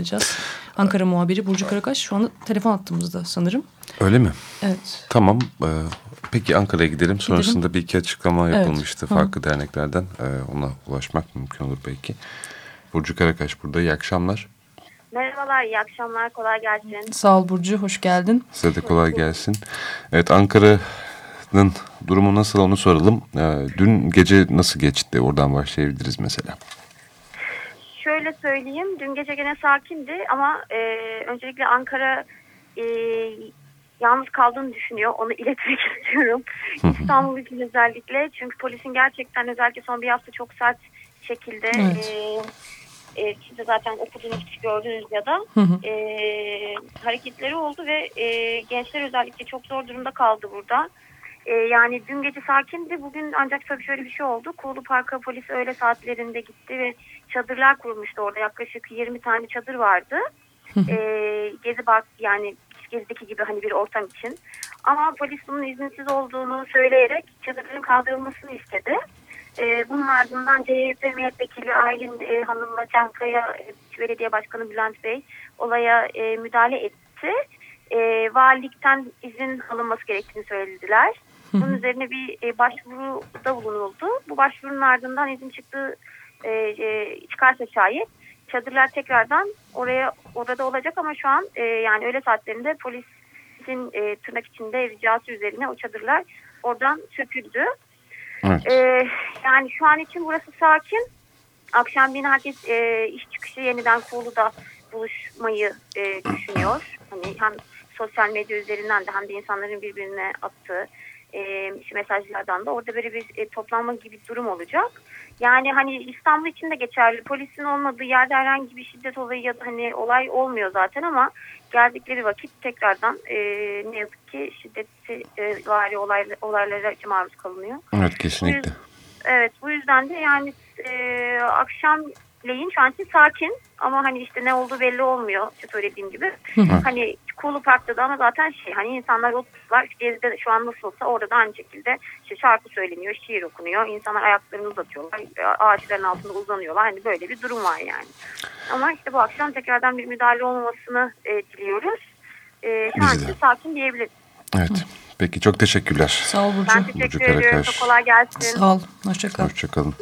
bağlanacağız. Ankara muhabiri Burcu Karakaş şu anda telefon attığımızda sanırım. Öyle mi? Evet. Tamam. Ee, peki Ankara'ya gidelim. Sonrasında gidelim. bir iki açıklama yapılmıştı evet. farklı Hı. derneklerden. Ee, ona ulaşmak mümkün olur belki. Burcu Karakaş burada. İyi akşamlar. Merhabalar, iyi akşamlar. Kolay gelsin. Sağ ol Burcu, hoş geldin. Size de kolay gelsin. Evet, Ankara'nın durumu nasıl onu soralım. Ee, dün gece nasıl geçti? Oradan başlayabiliriz mesela. Şöyle söyleyeyim, dün gece gene sakindi ama e, öncelikle Ankara e, yalnız kaldığını düşünüyor. Onu iletmek istiyorum. İstanbul için özellikle. Çünkü polisin gerçekten özellikle son bir hafta çok sert şekilde... Evet. E, e, siz de zaten okudunuz, gördünüz ya da e, hareketleri oldu ve e, gençler özellikle çok zor durumda kaldı burada. E, yani dün gece sakindi, bugün ancak tabii şöyle bir şey oldu. Kuğulu Park'a polis öğle saatlerinde gitti ve çadırlar kurulmuştu orada. Yaklaşık 20 tane çadır vardı. e, Gezi Park yani Gezi'deki gibi hani bir ortam için. Ama polis bunun izinsiz olduğunu söyleyerek çadırların kaldırılmasını istedi. E, bunun ardından CHP milletvekili Aylin e, Hanım'la Çankaya e, Belediye Başkanı Bülent Bey olaya e, müdahale etti. E, valilikten izin alınması gerektiğini söylediler. Bunun üzerine bir e, başvuruda bulunuldu. Bu başvurunun ardından izin çıktı e, e, çıkarsa şayet çadırlar tekrardan oraya orada olacak ama şu an e, yani öğle saatlerinde polisin e, tırnak içinde ricası üzerine o çadırlar oradan söküldü. Evet. E, yani şu an için burası sakin. Akşam yine herkes e, iş çıkışı yeniden Kuğulu'da buluşmayı e, düşünüyor. Hani hem sosyal medya üzerinden de hem de insanların birbirine attığı e, mesajlardan da orada böyle bir e, toplanma gibi bir durum olacak. Yani hani İstanbul için de geçerli. Polisin olmadığı yerde herhangi bir şiddet olayı ya da hani olay olmuyor zaten ama geldikleri vakit tekrardan e, ne yazık ki şiddetli e, vari olaylar, olaylara maruz kalınıyor. Evet kesinlikle. Bu, evet bu yüzden de yani e, akşam leyin şu an için sakin ama hani işte ne olduğu belli olmuyor işte söylediğim gibi. hani Kulu Park'ta da ama zaten şey hani insanlar otururlar gezide şu an nasılsa orada da aynı şekilde işte şarkı söyleniyor, şiir okunuyor. insanlar ayaklarını uzatıyorlar, ağaçların altında uzanıyorlar. Hani böyle bir durum var yani. Ama işte bu akşam tekrardan bir müdahale olmamasını e, diliyoruz. E, şu an için sakin diyebiliriz. Evet. Peki çok teşekkürler. Sağ ol Burcu. Ben teşekkür Burcu ediyorum. Çok kolay gelsin. Sağ ol. Hoşçakal. Hoşçakalın.